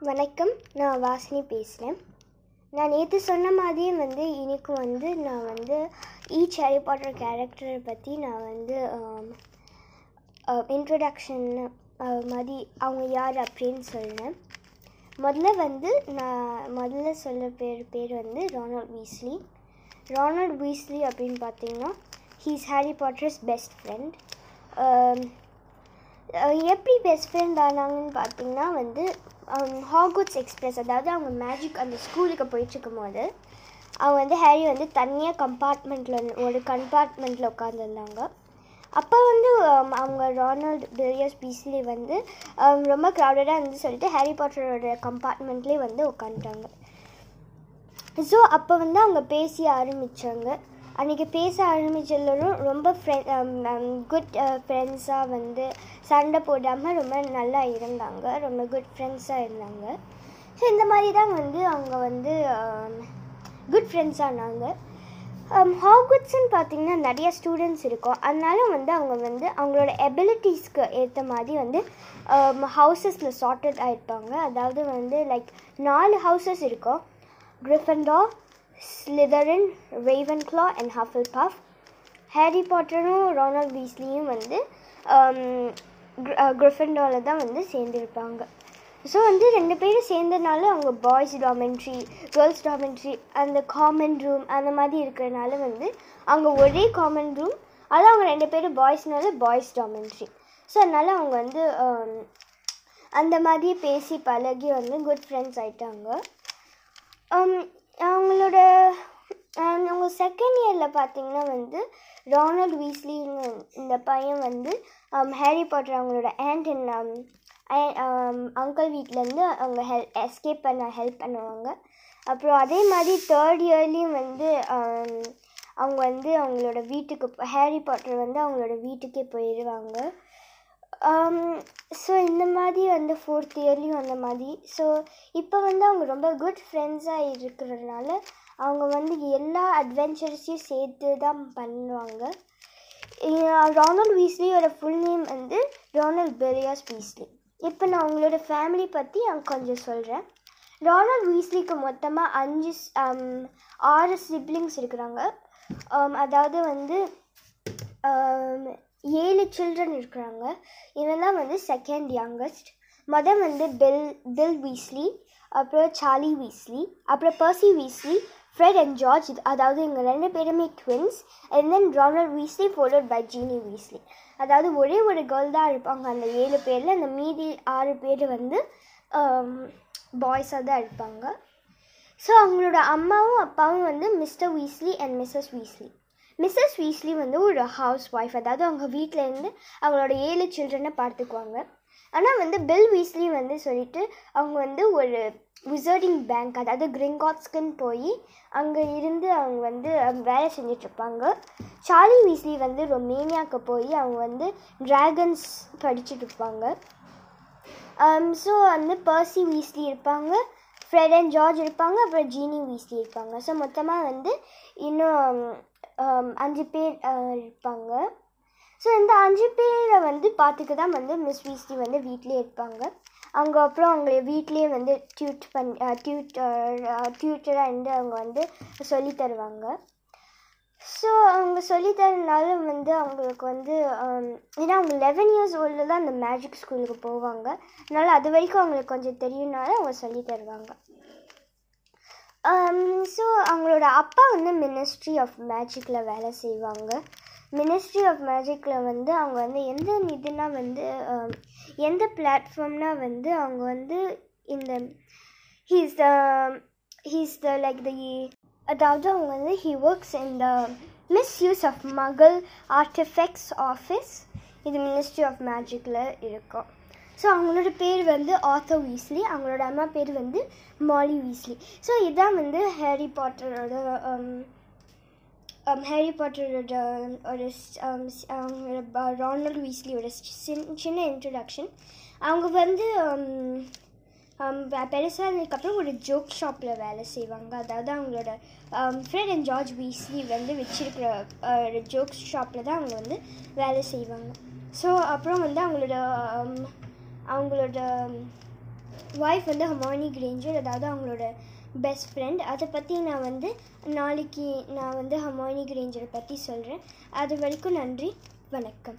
வணக்கம் நான் வாசினி பேசுகிறேன் நான் நேற்று சொன்ன மாதிரியே வந்து இன்னைக்கு வந்து நான் வந்து ஈச் ஹாரி பாட்டர் கேரக்டரை பற்றி நான் வந்து இன்ட்ரடக்ஷன் மாதிரி அவங்க யார் அப்படின்னு சொல்கிறேன் முதல்ல வந்து நான் முதல்ல சொல்ல பேர் பேர் வந்து ரானால்ட் வீஸ்லி ரானால்ட் வீஸ்லி அப்படின்னு பார்த்தீங்கன்னா he's Harry Potter's best friend எப்படி பெஸ்ட் ஃப்ரெண்ட் ஆனாங்கன்னு பார்த்தீங்கன்னா வந்து Um, ஹாகுட்ஸ் எக்ஸ்பிரஸ் அதாவது அவங்க மேஜிக் அந்த ஸ்கூலுக்கு போயிட்டுருக்கும் போது அவங்க வந்து ஹேரி வந்து தனியாக கம்பார்ட்மெண்ட்டில் ஒரு கம்பார்ட்மெண்ட்டில் உட்காந்துருந்தாங்க அப்போ வந்து அவங்க ரானால்ட் பில்லியஸ் பீஸ்லி வந்து ரொம்ப க்ரௌடடாக இருந்து சொல்லிட்டு ஹாரி பாட்டரோட கம்பார்ட்மெண்ட்லேயே வந்து உட்காந்துட்டாங்க ஸோ அப்போ வந்து அவங்க பேசி ஆரம்பித்தாங்க அன்றைக்கி பேச ஆரம்பித்ததுலும் ரொம்ப ஃப்ரெண்ட் குட் ஃப்ரெண்ட்ஸாக வந்து சண்டை போடாமல் ரொம்ப நல்லா இருந்தாங்க. ரொம்ப குட் ஃப்ரெண்ட்ஸாக இருந்தாங்க. ஸோ இந்த மாதிரி தான் வந்து அவங்க வந்து um, குட் ஃப்ரெண்ட்ஸ் ஆனாங்க. Um, ஹாகுட்ஸ்ன்னு பார்த்தீங்கன்னா நிறைய ஸ்டூடெண்ட்ஸ் இருக்கும். அதனால வந்து அவங்க வந்து அவங்களோட எபிலிட்டிஸ்க்கு ஏற்ற மாதிரி வந்து um, ஹவுசஸில் சார்ட்டட் ஆகிருப்பாங்க அதாவது வந்து லைக் நாலு ஹவுசஸ் இருக்கும். Gryffindor Slytherin Ravenclaw and Hufflepuff Harry பாட்டரும் Ronald வீஸ்லியும் வந்து கிரிஃபன்டாரில் uh, தான் வந்து சேர்ந்துருப்பாங்க. ஸோ வந்து ரெண்டு பேரும் சேர்ந்தனால அவங்க பாய்ஸ் டாமெண்ட்ரி கேர்ள்ஸ் டாமெண்ட்ரி அந்த காமன் ரூம் அந்த மாதிரி இருக்கிறனால வந்து அவங்க ஒரே காமன் ரூம் அது அவங்க ரெண்டு பேரும் பாய்ஸ்னால பாய்ஸ் டாமெண்ட்ரி ஸோ அதனால் அவங்க வந்து um, அந்த மாதிரி பேசி பழகி வந்து குட் ஃப்ரெண்ட்ஸ் ஆயிட்டாங்க. Um, அவங்களோட um, அவங்க செகண்ட் இயரில் பார்த்தீங்கன்னா வந்து ரானல்ட் வீஸ்லின்னு இந்த பையன் வந்து Um, ஹேரி பாட்டர் அவங்களோட ஆண்ட் அண்ட் அங்கிள் வீட்டிலேருந்து அவங்க ஹெல்ப் எஸ்கேப் பண்ண ஹெல்ப் பண்ணுவாங்க. அப்புறம் அதே மாதிரி தேர்ட் இயர்லேயும் வந்து um, அவங்க வந்து அவங்களோட வீட்டுக்கு ஹேரி பாட்டர் வந்து அவங்களோட வீட்டுக்கே போயிடுவாங்க ஸோ um, இந்த மாதிரி வந்து ஃபோர்த் இயர்லேயும் அந்த மாதிரி. ஸோ இப்போ வந்து அவங்க ரொம்ப குட் ஃப்ரெண்ட்ஸாக இருக்கிறதுனால அவங்க வந்து எல்லா அட்வென்ச்சர்ஸையும் சேர்த்து தான் பண்ணுவாங்க. ரானல்ட் வீஸ்லியோட ஃபுல் நேம் வந்து ரானல்ட் பெரியாஸ் வீஸ்லி. இப்போ நான் அவங்களோட ஃபேமிலி பற்றி கொஞ்சம் சொல்கிறேன் ரானல்ட் வீஸ்லிக்கு மொத்தமாக அஞ்சு ஆறு சிப்ளிங்ஸ் இருக்கிறாங்க. அதாவது வந்து ஏழு சில்ட்ரன் இருக்கிறாங்க. இவன் தான் வந்து செகண்ட் யங்கஸ்ட் மதம் வந்து பில் பில் வீஸ்லி அப்புறம் சார்லி வீஸ்லி அப்புறம் Percy Weasley Fred and George அதாவது இவங்க ரெண்டு பேருமே twins and then Ronald Weasley followed by Ginny Weasley அதாவது ஒரே ஒரு கேர்ள் தான் இருப்பாங்க. அந்த ஏழு பேரில் அந்த மீதி ஆறு பேர் வந்து um, பாய்ஸாக தான் இருப்பாங்க. ஸோ அவங்களோட அம்மாவும் அப்பாவும் வந்து mister Weasley and missus Weasley missus Weasley வந்து ஒரு ஹவுஸ் ஒய்ஃப் அதாவது அவங்க வீட்டிலேருந்து அவங்களோட ஏழு சில்ட்ரனை பார்த்துக்குவாங்க. ஆனால் வந்து பில் வீஸ்லி வந்து சொல்லிட்டு அவங்க வந்து ஒரு விசர்டிங் பேங்க் அதாவது கிரிங்காட்ஸ்க்குன்னு போய் அங்கே இருந்து அவங்க வந்து வேலை செஞ்சிட்ருப்பாங்க. சார்லி வீஸ்லி வந்து ரொமேனியாவுக்கு போய் அவங்க வந்து ட்ராகன்ஸ் படிச்சுட்டு um, இருப்பாங்க ஸோ வந்து பர்சி வீஸ்லி இருப்பாங்க ஃப்ரெட் அண்ட் ஜார்ஜ் இருப்பாங்க அப்புறம் ஜீனி வீஸ்லி இருப்பாங்க. ஸோ மொத்தமாக வந்து இன்னும் um, அஞ்சு பேர் இருப்பாங்க. ஸோ இந்த அஞ்சு பேரை வந்து பார்த்துக்க தான் வந்து மிஸ் வீஸ்லி வந்து வீட்லேயே இருப்பாங்க. அவங்க அப்புறம் அவங்க வீட்லேயே வந்து டியூட் பண் டியூட்டர் டியூட்டராக இருந்து அவங்க வந்து சொல்லி தருவாங்க. ஸோ அவங்க சொல்லி சொல்லித்தரனால வந்து அவங்களுக்கு வந்து ஏன்னா அவங்க லெவன் இயர்ஸ் ஓல்டில் தான் அந்த மேஜிக் ஸ்கூலுக்கு போவாங்க. அதனால் அது வரைக்கும் அவங்களுக்கு கொஞ்சம் தெரியும்னால அவங்க சொல்லி தருவாங்க. ஸோ அவங்களோட அப்பா வந்து மினிஸ்ட்ரி ஆஃப் மேஜிக்கில் வேலை செய்வாங்க. மினிஸ்ட்ரி ஆஃப் மேஜிக்கில் வந்து அவங்க வந்து எந்த இதுனா வந்து எந்த பிளாட்ஃபார்ம்னா வந்து அவங்க வந்து இந்த he's the he's the like the அதாவது அவங்க வந்து he works in the misuse of மகள் ஆர்டிஃபெக்ட்ஸ் ஆஃபீஸ் இது மினிஸ்ட்ரி ஆஃப் மேஜிக்கில் இருக்கும். ஸோ அவங்களோட பேர் வந்து ஆத்தர் வீஸ்லி அவங்களோட அம்மா பேர் வந்து மாலி வீஸ்லி ஸோ இதுதான் வந்து ஹேரி பாட்டரோட ஹேரி பாட்டரோட ஒரு ரானல்ட் வீஸ்லியோட சின்ன இன்ட்ரடக்ஷன் அவங்க வந்து um, um, பெருசானதுக்கப்புறம் ஒரு ஜோக் ஷாப்பில் வேலை செய்வாங்க. அதாவது அவங்களோட ஃப்ரெட் அண்ட் ஜார்ஜ் வீஸ்லி வந்து வச்சிருக்கிற ஒரு ஜோக் ஷாப்பில் தான் அவங்க வந்து வேலை செய்வாங்க. ஸோ அப்புறம் வந்து அவங்களோட um, அவங்களோட ஒய்ஃப் வந்து ஹமானி கிரேஞ்சர் அதாவது அவங்களோட பெஸ்ட் ஃப்ரெண்ட் அதை பற்றி நான் வந்து நாளைக்கு நான் வந்து ஹமானி கிரேஞ்சரை பற்றி சொல்கிறேன் அது வரைக்கும் நன்றி. வணக்கம்.